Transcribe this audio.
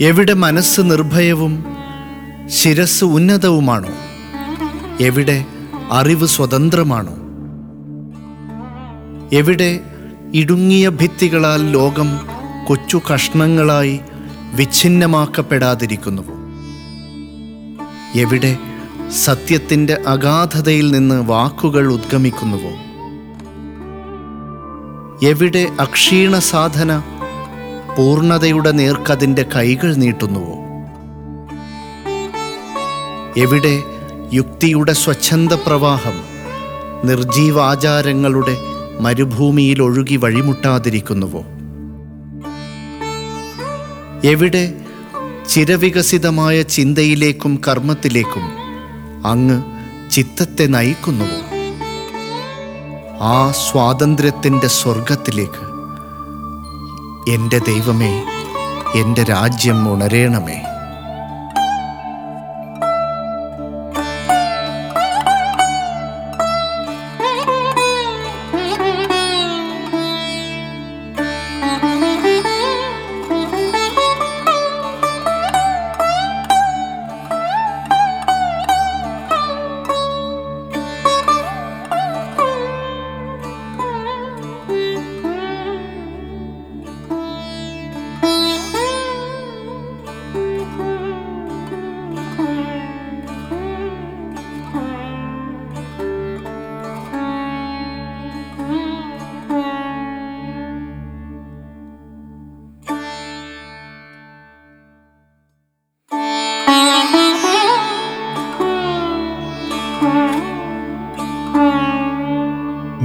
എവിടെ മനസ്സ് നിർഭയവും ശിരസ് ഉന്നതവുമാണോ? എവിടെ അറിവ് സ്വതന്ത്രമാണോ? എവിടെ ഇടുങ്ങിയ ഭിത്തികളാൽ ലോകം കൊച്ചു കഷ്ണങ്ങളായി വിച്ഛിന്നമാക്കപ്പെടാതിരിക്കുന്നുവോ? എവിടെ സത്യത്തിന്റെ അഗാധതയിൽ നിന്ന് വാക്കുകൾ ഉദ്ഗമിക്കുന്നുവോ? എവിടെ അക്ഷീണ സാധന പൂർണതയുടെ നേർക്കതിന്റെ കൈകൾ നീട്ടുന്നുവോ എവിടെ യുക്തിയുടെ സ്വച്ഛന്ത പ്രവാഹം നിർജീവാചാരങ്ങളുടെ മരുഭൂമിയിൽ ഒഴുകി വഴിമുട്ടാതിരിക്കുന്നുവോ? എവിടെ ചിരവികസിതമായ ചിന്തയിലേക്കും കർമ്മത്തിലേക്കും അങ്ങ് ചിത്തത്തെ നയിക്കുന്നുവോ? ആ സ്വാതന്ത്ര്യത്തിന്റെ സ്വർഗത്തിലേക്ക് എന്റെ ദൈവമേ എന്റെ രാജ്യം ഉണരേണമേ.